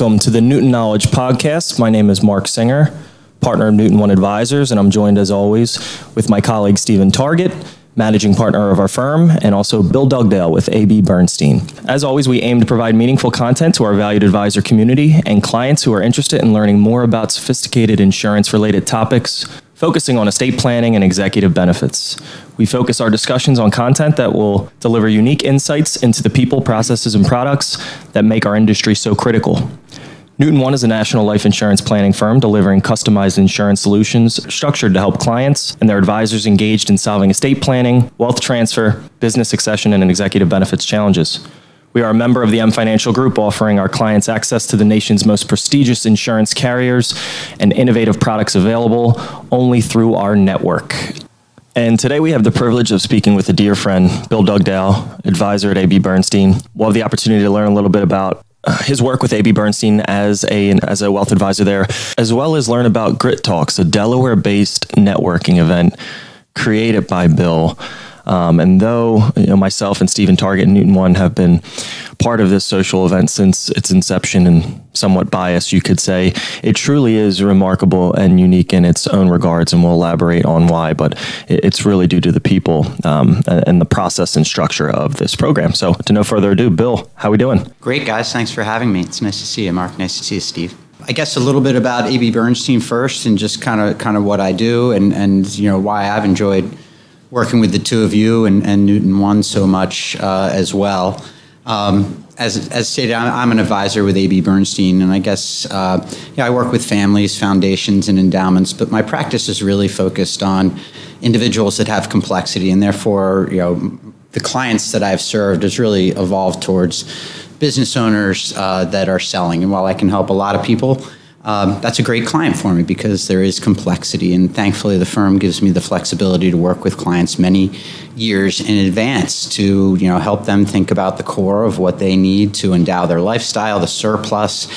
Welcome to the Newton Knowledge Podcast. My name is Mark Singer, partner of Newton One Advisors, and I'm joined as always with my colleague Stephen Target, managing partner of our firm, and also Bill Dugdale with AB Bernstein. As always, we aim to provide meaningful content to our valued advisor community and clients who are interested in learning more about sophisticated insurance related topics, focusing on estate planning and executive benefits. We focus our discussions on content that will deliver unique insights into the people, processes, and products that make our industry so critical. Newton One is a national life insurance planning firm delivering customized insurance solutions structured to help clients and their advisors engaged in solving estate planning, wealth transfer, business succession, and executive benefits challenges. We are a member of the M Financial Group, offering our clients access to the nation's most prestigious insurance carriers and innovative products available only through our network. And today we have the privilege of speaking with a dear friend, Bill Dugdale, advisor at AB Bernstein. We'll have the opportunity to learn a little bit about his work with AB Bernstein as a as a wealth advisor there, as well as learn about Grit Talks, a Delaware-based networking event created by Bill. Um, and though you know, myself and Stephen Target and Newton One have been part of this social event since its inception and somewhat biased, you could say, it truly is remarkable and unique in its own regards. And we'll elaborate on why, but it's really due to the people um, and the process and structure of this program. So, to no further ado, Bill, how we doing? Great, guys. Thanks for having me. It's nice to see you, Mark. Nice to see you, Steve. I guess a little bit about AB Bernstein first, and just kind of kind of what I do, and and you know why I've enjoyed working with the two of you and, and Newton One so much uh, as well. Um, as, as stated, I'm, an advisor with AB Bernstein, and I guess uh, I work with families, foundations, and endowments. But my practice is really focused on individuals that have complexity, and therefore, you know, the clients that I've served has really evolved towards business owners uh, that are selling. And while I can help a lot of people, um, that's a great client for me because there is complexity, and thankfully the firm gives me the flexibility to work with clients many years in advance to you know help them think about the core of what they need to endow their lifestyle, the surplus,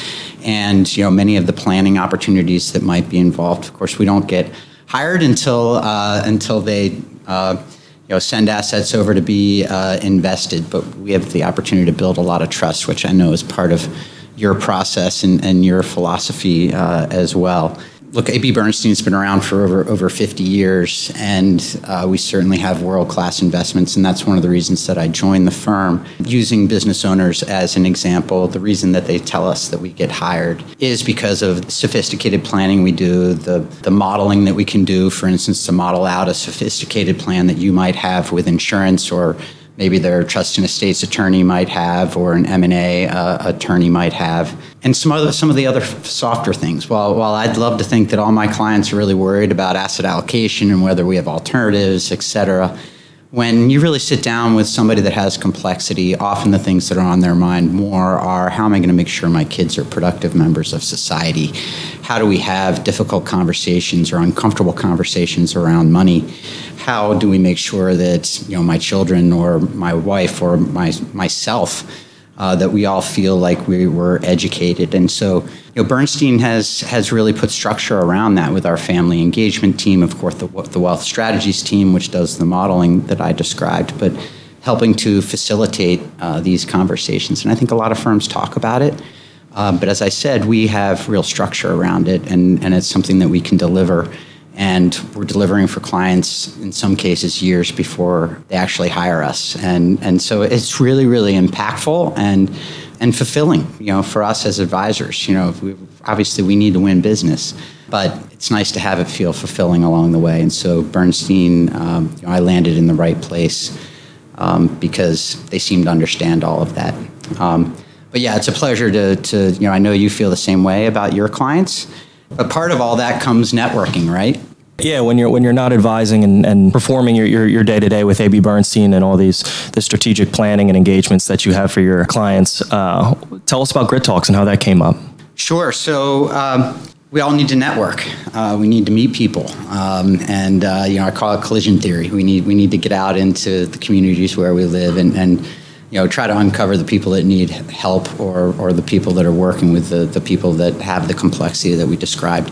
and you know many of the planning opportunities that might be involved. Of course, we don't get hired until uh, until they. Uh, you know, send assets over to be uh, invested, but we have the opportunity to build a lot of trust, which I know is part of your process and, and your philosophy uh, as well. Look, AB Bernstein's been around for over, over 50 years, and uh, we certainly have world class investments, and that's one of the reasons that I joined the firm. Using business owners as an example, the reason that they tell us that we get hired is because of sophisticated planning we do, the, the modeling that we can do, for instance, to model out a sophisticated plan that you might have with insurance or maybe their trust and estates attorney might have or an m&a uh, attorney might have and some, other, some of the other softer things while, while i'd love to think that all my clients are really worried about asset allocation and whether we have alternatives et cetera when you really sit down with somebody that has complexity, often the things that are on their mind more are how am I going to make sure my kids are productive members of society? How do we have difficult conversations or uncomfortable conversations around money? How do we make sure that you know my children or my wife or my myself uh, that we all feel like we were educated. And so, you know, Bernstein has has really put structure around that with our family engagement team, of course, the, the wealth strategies team, which does the modeling that I described, but helping to facilitate uh, these conversations. And I think a lot of firms talk about it. Uh, but as I said, we have real structure around it, and, and it's something that we can deliver and we're delivering for clients in some cases years before they actually hire us. And and so it's really really impactful and and fulfilling you know for us as advisors. You know we, obviously we need to win business but it's nice to have it feel fulfilling along the way. And so bernstein um, you know, i landed in the right place um, because they seem to understand all of that. Um, but yeah it's a pleasure to, to you know i know you feel the same way about your clients but part of all that comes networking, right? Yeah, when you're when you're not advising and, and performing your, your, your day-to-day with AB Bernstein and all these the strategic planning and engagements that you have for your clients, uh, tell us about Grit Talks and how that came up. Sure. So um, we all need to network. Uh, we need to meet people, um, and uh, you know I call it collision theory. We need we need to get out into the communities where we live and and you know, try to uncover the people that need help or, or the people that are working with the, the people that have the complexity that we described.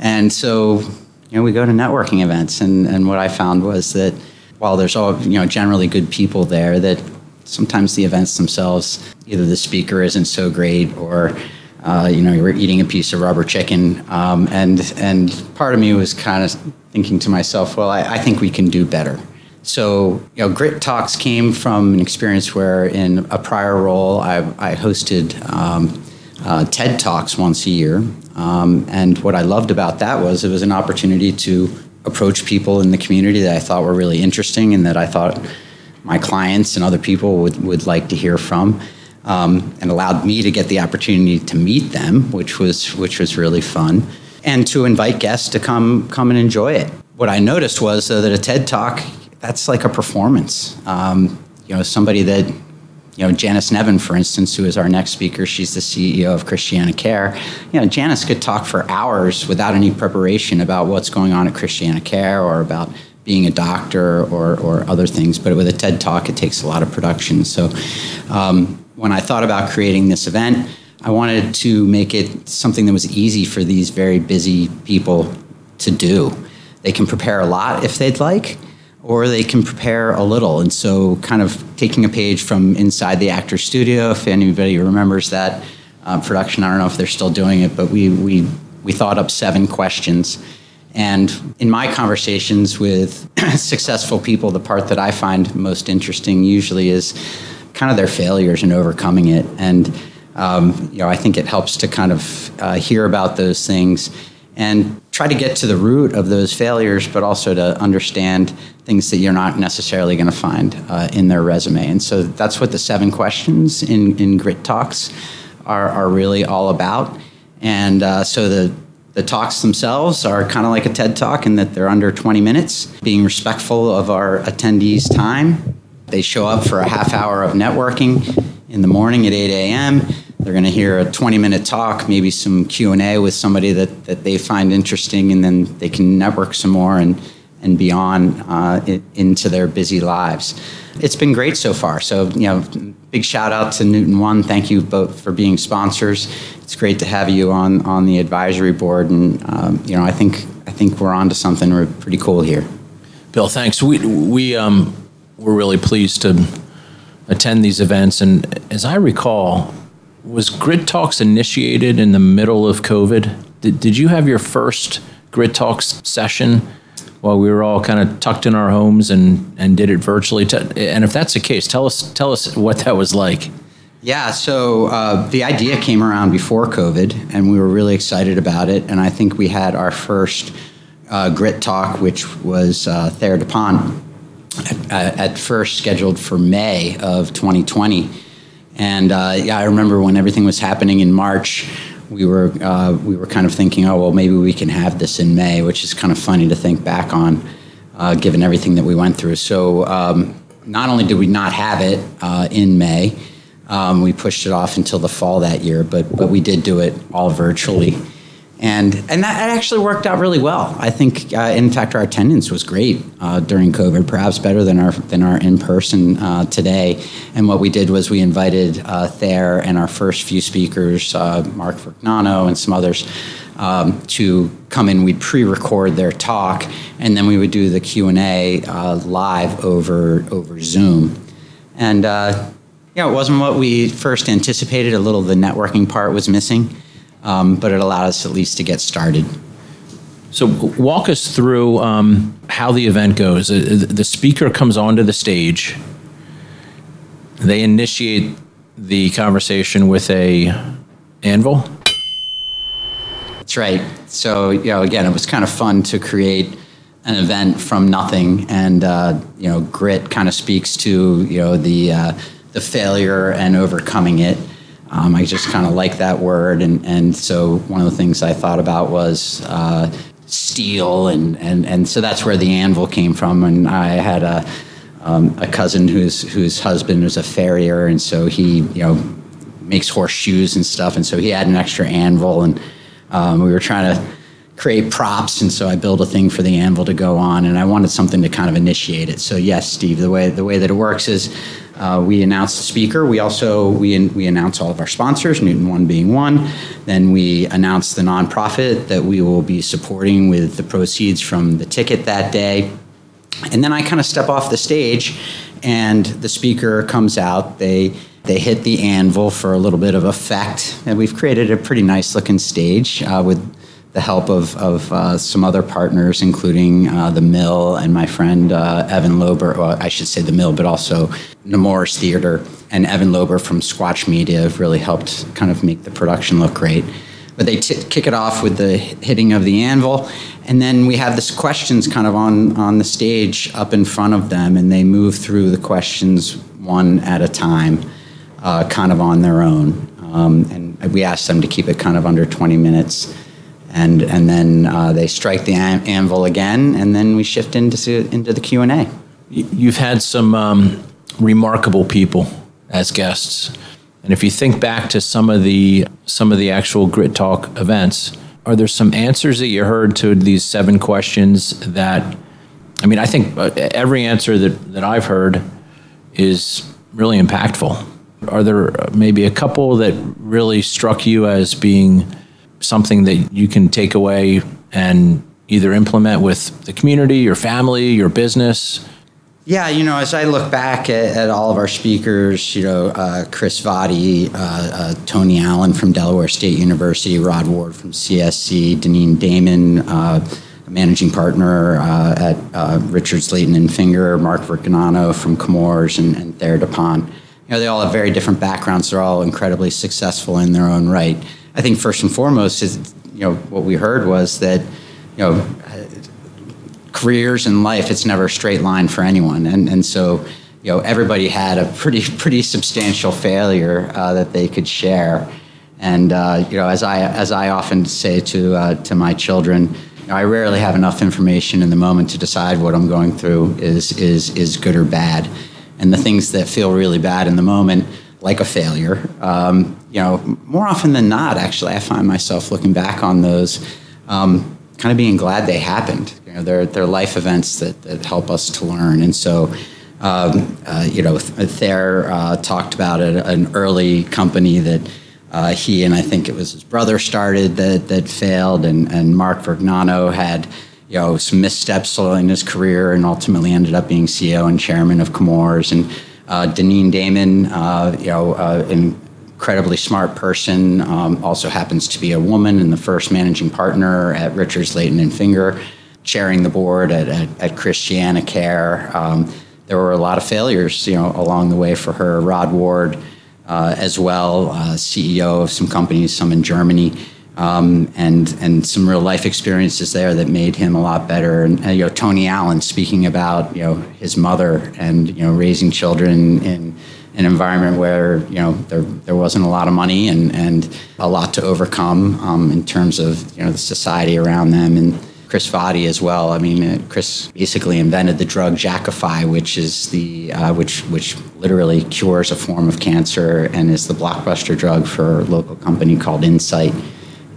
And so, you know, we go to networking events, and, and what I found was that while there's all, you know, generally good people there, that sometimes the events themselves, either the speaker isn't so great or uh, you know, you were eating a piece of rubber chicken, um, and and part of me was kind of thinking to myself, well, I, I, think we can do better. So, you know, Grit Talks came from an experience where, in a prior role, I, I hosted um, uh, TED Talks once a year, um, and what I loved about that was it was an opportunity to approach people in the community that I thought were really interesting and that I thought my clients and other people would, would like to hear from um, and allowed me to get the opportunity to meet them, which was which was really fun, and to invite guests to come come and enjoy it. What I noticed was though, that a TED Talk that's like a performance. Um, you know, somebody that you know, Janice Nevin, for instance, who is our next speaker, she's the CEO of Christiana Care. You know, Janice could talk for hours without any preparation about what's going on at Christiana Care or about being a doctor or, or other things. But with a TED Talk, it takes a lot of production. So um, when I thought about creating this event, I wanted to make it something that was easy for these very busy people to do. They can prepare a lot if they'd like, or they can prepare a little. And so, kind of taking a page from inside the actor's studio, if anybody remembers that uh, production, I don't know if they're still doing it, but we, we, we thought up seven questions. And in my conversations with successful people, the part that I find most interesting usually is kind of their failures and overcoming it. And um, you know, I think it helps to kind of uh, hear about those things and try to get to the root of those failures, but also to understand things that you're not necessarily going to find uh, in their resume. And so that's what the seven questions in, in Grit Talks are, are really all about. And uh, so the the talks themselves are kind of like a TED talk in that they're under 20 minutes, being respectful of our attendees' time they show up for a half hour of networking in the morning at 8 a.m. They're going to hear a 20-minute talk, maybe some Q&A with somebody that, that they find interesting, and then they can network some more and, and beyond uh, into their busy lives. It's been great so far. So, you know, big shout out to Newton One. Thank you both for being sponsors. It's great to have you on, on the advisory board, and um, you know, I think I think we're on to something pretty cool here. Bill, thanks. We we um, we're really pleased to attend these events. And as I recall, was Grit Talks initiated in the middle of COVID? Did, did you have your first Grit Talks session while we were all kind of tucked in our homes and, and did it virtually? And if that's the case, tell us tell us what that was like. Yeah, so uh, the idea came around before COVID, and we were really excited about it. And I think we had our first uh, Grit Talk, which was uh, Thayer DuPont at, at first scheduled for May of 2020. And uh, yeah, I remember when everything was happening in March, we were uh, we were kind of thinking, oh well, maybe we can have this in May, which is kind of funny to think back on, uh, given everything that we went through. So um, not only did we not have it uh, in May, um, we pushed it off until the fall that year, but but we did do it all virtually and and that actually worked out really well. I think, uh, in fact, our attendance was great uh, during COVID, perhaps better than our than our in person uh, today. And what we did was we invited uh, Thayer and our first few speakers, uh, Mark Vergnano and some others. Um, to come in, we'd pre-record their talk, and then we would do the Q and A uh, live over over Zoom. And yeah, it wasn't what we first anticipated. A little the networking part was missing um, but it allowed us at least to get started. So, walk us through um, how the event goes. Uh, the speaker comes onto the stage. They initiate the conversation with a anvil. That's right. So, you know, again, it was kind of fun to create an event from nothing, and uh, you know, grit kind of speaks to you know the uh, the failure and overcoming it. Um, I just kind of like that word, and and so one of the things I thought about was uh, steel, and and and so that's where the anvil came from. And I had a um, a cousin whose whose husband was a farrier, and so he you know makes horseshoes and stuff, and so he had an extra anvil, and um, we were trying to create props, and so I built a thing for the anvil to go on, and I wanted something to kind of initiate it. So yes, Steve, the way the way that it works is uh, we announce the speaker. We also we we announce all of our sponsors, Newton One being one. Then we announce the nonprofit that we will be supporting with the proceeds from the ticket that day. And then I kind of step off the stage, and the speaker comes out. They They hit the anvil for a little bit of effect, and we've created a pretty nice looking stage uh, with the help of, of uh, some other partners, including uh, the Mill and my friend uh, Evan Lober. Well, I should say the Mill, but also Nemours Theater and Evan Lober from Squatch Media have really helped kind of make the production look great. But they t- kick it off with the hitting of the anvil, and then we have this questions kind of on on the stage up in front of them, and they move through the questions one at a time, uh, kind of on their own. Um, and we ask them to keep it kind of under 20 minutes and and then uh, they strike the an- anvil again, and then we shift into into the Q and A. You've had some um, remarkable people as guests, and if you think back to some of the some of the actual Grit Talk events, are there some answers that you heard to these seven questions that? I mean, I think uh, every answer that, that I've heard is really impactful. Are there maybe a couple that really struck you as being something that you can take away and either implement with the community, your family, your business? Yeah, you know, as I look back at, at all of our speakers, you know, uh, Kris Vaddi, uh, uh, Tony Allen from Delaware State University, Rod Ward from CSC, Deneen Damon, uh, managing partner uh, at uh, Richards Layton and Finger, Mark Vergnano from Chemours, and, and Thayer DuPont. You know, they all have very different backgrounds. They're all incredibly successful in their own right. I think first and foremost is you know what we heard was that you know careers in life it's never a straight line for anyone and and so you know everybody had a pretty pretty substantial failure uh, that they could share and uh, you know as I as I often say to uh, to my children you know, I rarely have enough information in the moment to decide what I'm going through is is is good or bad and the things that feel really bad in the moment like a failure. Um, you know, more often than not, actually, I find myself looking back on those, um, kind of being glad they happened. You know, they're, they're life events that, that help us to learn. And so, um, uh, you know, Thayer uh, talked about an early company that uh, he and I think it was his brother started that, that failed, and, and Mark Vergnano had you know some missteps in his career and ultimately ended up being CEO and chairman of Chemours. And uh, Deneen Damon, uh, you know, uh, an incredibly smart person, um, also happens to be a woman and the first managing partner at Richards, Layton and Finger, chairing the board at, at, at Christiana Care. Um, there were a lot of failures, you know, along the way for her. Rod Ward, uh, as well, uh, CEO of some companies, some in Germany um, and and some real life experiences there that made him a lot better. And, you know, Tony Allen speaking about you know his mother and you know raising children in an environment where you know there there wasn't a lot of money and and a lot to overcome um, in terms of you know the society around them and. Kris Vaddi as well. I mean, uh, Kris basically invented the drug Jakafi, which is the uh, which which literally cures a form of cancer and is the blockbuster drug for a local company called Incyte,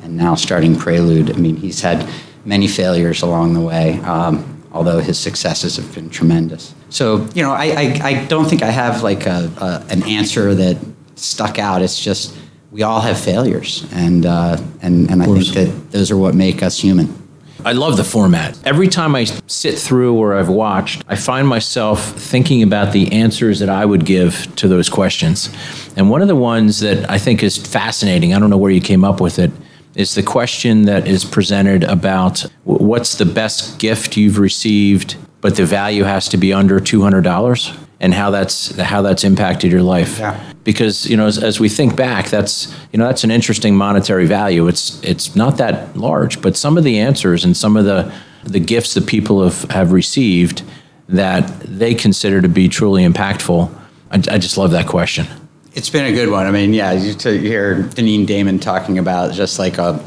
and now starting Prelude. I mean, he's had many failures along the way, um, although his successes have been tremendous. So, you know, I, I, I don't think I have like a, a, an answer that stuck out. It's just we all have failures, and uh, and and I think that those are what make us human. I love the format. Every time I sit through or I've watched, I find myself thinking about the answers that I would give to those questions. And one of the ones that I think is fascinating, I don't know where you came up with it, is the question that is presented about what's the best gift you've received, but the value has to be under $200 and how that's how that's impacted your life. Yeah. Because you know, as, as, we think back, that's you know that's an interesting monetary value. It's it's not that large, but some of the answers and some of the the gifts that people have, have received that they consider to be truly impactful. I, I just love that question. It's been a good one. I mean, yeah, you to hear Deneen Damon talking about just like a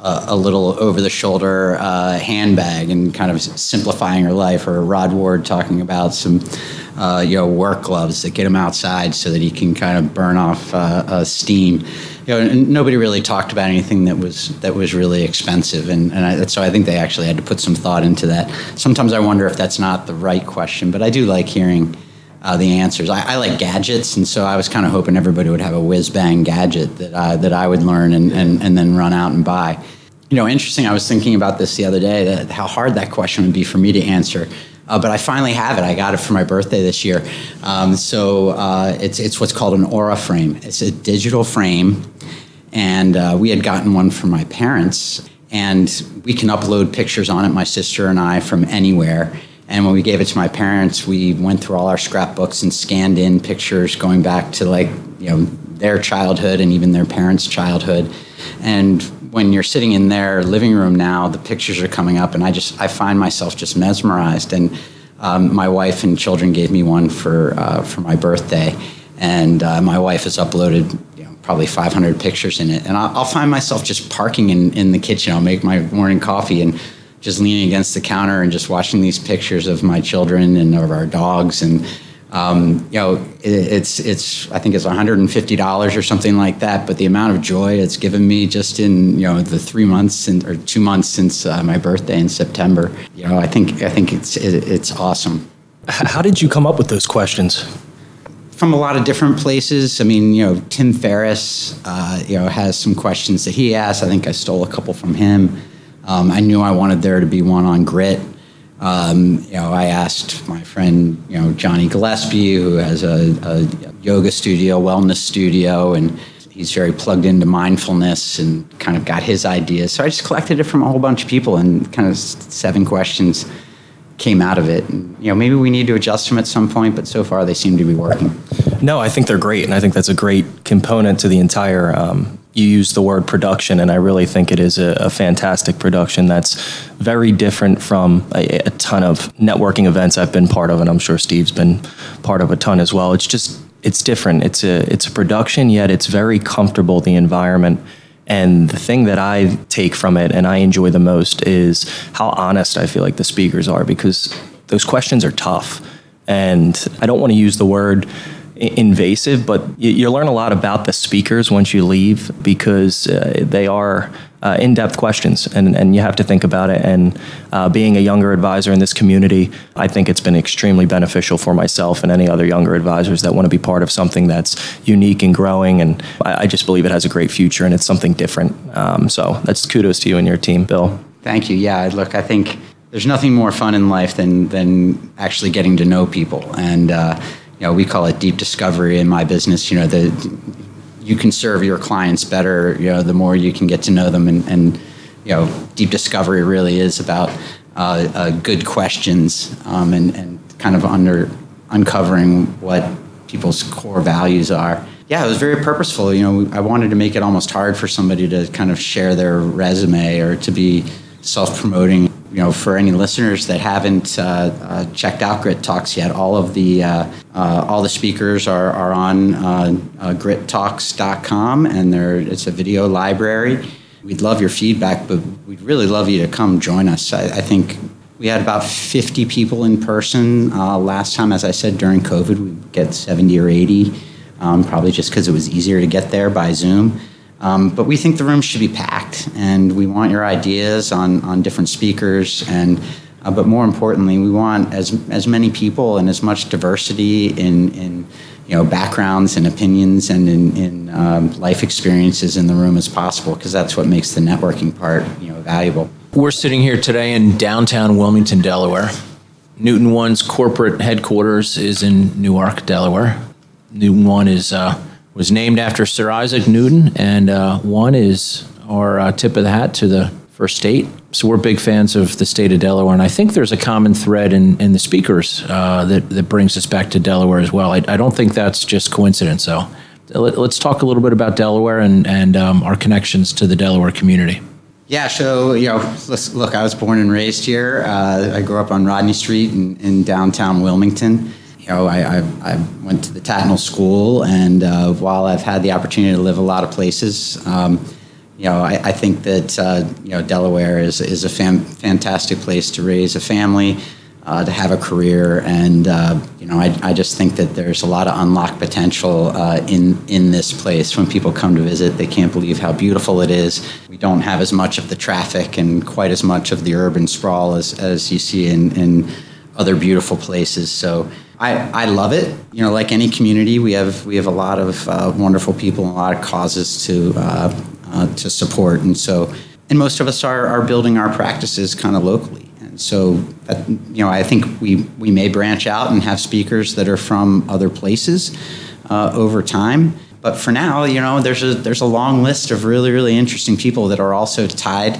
a, little over the shoulder uh, handbag and kind of simplifying her life, or Rod Ward talking about some uh, you know work gloves that get him outside so that he can kind of burn off uh, uh steam. You know, nobody really talked about anything that was that was really expensive, and, and I, so I think they actually had to put some thought into that. Sometimes I wonder if that's not the right question, but I do like hearing uh, the answers. I, I, like gadgets, and so I was kind of hoping everybody would have a whiz bang gadget that I, that I would learn and, and, and then run out and buy. You know, interesting. I was thinking about this the other day that how hard that question would be for me to answer. Uh, but I finally have it. I got it for my birthday this year. Um, so uh, it's, it's what's called an Aura frame. It's a digital frame, and uh, we had gotten one from my parents, and we can upload pictures on it, my sister and I, from anywhere. And when we gave it to my parents, we went through all our scrapbooks and scanned in pictures going back to like, you know, their childhood and even their parents' childhood. And when you're sitting in their living room now, the pictures are coming up, and I just I find myself just mesmerized. And um, my wife and children gave me one for uh, for my birthday, and uh, my wife has uploaded you know, probably 500 pictures in it. And I'll, I'll find myself just parking in, in the kitchen. I'll make my morning coffee and just leaning against the counter and just watching these pictures of my children and of our dogs and um, you know it, it's it's I think it's 150 dollars or something like that but the amount of joy it's given me just in you know the three months and, or two months since uh, my birthday in September you know I think I think it's it, it's awesome How did you come up with those questions? from a lot of different places. I mean, you know, Tim Ferriss, uh, you know, has some questions that he asked. I think I stole a couple from him. Um, I knew I wanted there to be one on grit. Um, you know, I asked my friend, you know, Johnny Gillespie, who has a, a yoga studio, wellness studio, and he's very plugged into mindfulness and kind of got his ideas. So I just collected it from a whole bunch of people and kind of seven questions came out of it. And, you know, maybe we need to adjust them at some point, but so far they seem to be working. No, I think they're great, and I think that's a great component to the entire. Um, you use the word production, and I really think it is a, a fantastic production that's very different from a, a ton of networking events I've been part of, and I'm sure Steve's been part of a ton as well. It's just it's different. It's a it's a production, yet it's very comfortable. The environment. And the thing that I take from it and I enjoy the most is how honest I feel like the speakers are because those questions are tough. And I don't want to use the word invasive, but you, you learn a lot about the speakers once you leave because uh, they are uh, in-depth questions, and, and you have to think about it. And uh, being a younger advisor in this community, I think it's been extremely beneficial for myself and any other younger advisors that want to be part of something that's unique and growing. And I, I just believe it has a great future, and it's something different. Um, so that's kudos to you and your team, Bill. Thank you. Yeah, look, I think there's nothing more fun in life than than actually getting to know people, and uh, you know, we call it deep discovery in my business. You know, the you can serve your clients better. You know, the more you can get to know them, and, and you know, deep discovery really is about uh, uh, good questions um, and and kind of under uncovering what people's core values are. Yeah, it was very purposeful. You know, I wanted to make it almost hard for somebody to kind of share their resume or to be self-promoting. You know, for any listeners that haven't uh, uh, checked out Grit Talks yet, all of the uh, all the speakers are, are on grittalks.com, and there it's a video library. We'd love your feedback, but we'd really love you to come join us. I, I think we had about 50 people in person uh, last time. As I said, during COVID, we get 70 or 80, um, probably just because it was easier to get there by Zoom. Um, but we think the room should be packed, and we want your ideas on, on different speakers. And uh, but more importantly, we want as as many people and as much diversity in in you know backgrounds and opinions and in, in um, life experiences in the room as possible, because that's what makes the networking part you know valuable. We're sitting here today in downtown Wilmington, Delaware. Newton One's corporate headquarters is in Newark, Delaware. Newton One is uh, was named after Sir Isaac Newton, and uh, one is our uh, tip of the hat to the first state. So we're big fans of the state of Delaware, and I think there's a common thread in, in the speakers uh, that that brings us back to Delaware as well. I, I don't think that's just coincidence. So let, us talk a little bit about Delaware and and um, our connections to the Delaware community. Yeah, so you know, look, I was born and raised here. Uh, I grew up on Rodney Street in, in downtown Wilmington. You know, I, I, I went to the Tatnall School, and uh, while I've had the opportunity to live a lot of places, um, you know, I, I think that uh, you know Delaware is is a fam- fantastic place to raise a family, uh, to have a career, and uh, you know, I, I just think that there's a lot of unlocked potential uh, in in this place. When people come to visit, they can't believe how beautiful it is. We don't have as much of the traffic and quite as much of the urban sprawl as as you see in in other beautiful places. So. I, I love it. You know, like any community, we have we have a lot of uh, wonderful people and a lot of causes to uh, uh, to support, and so and most of us are, are building our practices kind of locally. And So, that, you know, I think we, we may branch out and have speakers that are from other places uh, over time. But for now, you know, there's a, there's a long list of really, really interesting people that are also tied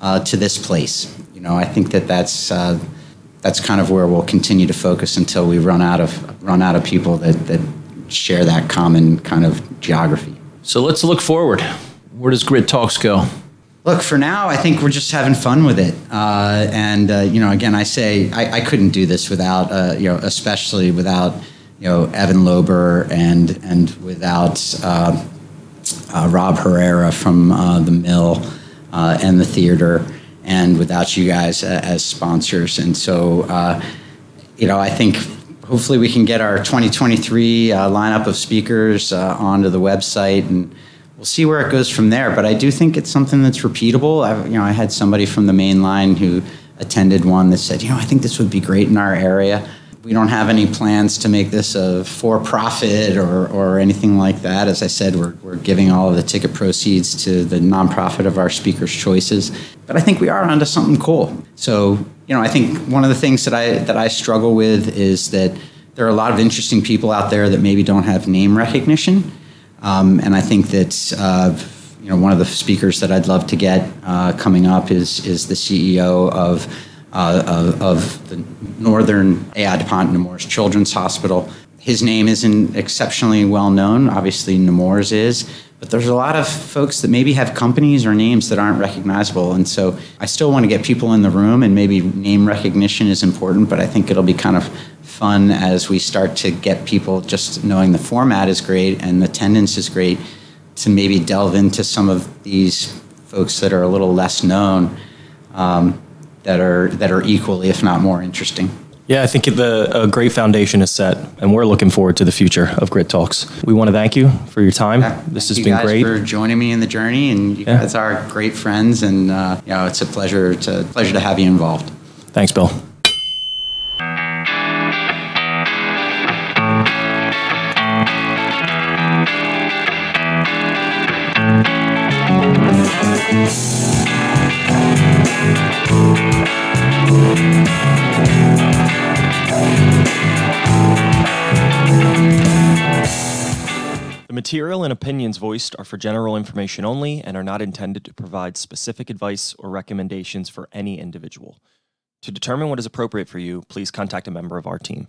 uh, to this place. You know, I think that that's, uh, that's kind of where we'll continue to focus until we run out of, run out of people that, that share that common kind of geography. So let's look forward. Where does Grit Talks go? Look, for now, I think we're just having fun with it. Uh, and, uh, you know, again, I say I, I couldn't do this without, uh, you know, especially without, you know, Evan Lober and, and without uh, uh, Rob Herrera from uh, The Mill uh, and the theater, and without you guys uh, as sponsors. And so, uh, you know, I think hopefully we can get our 2023 uh, lineup of speakers onto the website and we'll see where it goes from there. But I do think it's something that's repeatable. I, you know, I had somebody from the main line who attended one that said, you know, I think this would be great in our area. We don't have any plans to make this a for-profit or, or anything like that. As I said, we're, we're giving all of the ticket proceeds to the nonprofit of our speakers' choices. But I think we are onto something cool. So, you know, I think one of the things that I that I struggle with is that there are a lot of interesting people out there that maybe don't have name recognition. Um, and I think that uh, you know one of the speakers that I'd love to get uh, coming up is is the CEO of uh, of, of the Northern A.I. DuPont Nemours Children's Hospital. His name isn't exceptionally well known. Obviously, Nemours is, but there's a lot of folks that maybe have companies or names that aren't recognizable. And so I still want to get people in the room, and maybe name recognition is important, but I think it'll be kind of fun as we start to get people just knowing the format is great and the attendance is great to maybe delve into some of these folks that are a little less known um, that are that are equally if not more interesting Yeah, I think the a great foundation is set, and we're looking forward to the future of Grit Talks. We want to thank you for your time. this Thank has been great. for joining me in the journey and you Yeah. guys are great friends and uh, you know it's a pleasure to pleasure to have you involved Thanks, Bill. Opinions voiced are for general information only and are not intended to provide specific advice or recommendations for any individual. To determine what is appropriate for you, please contact a member of our team.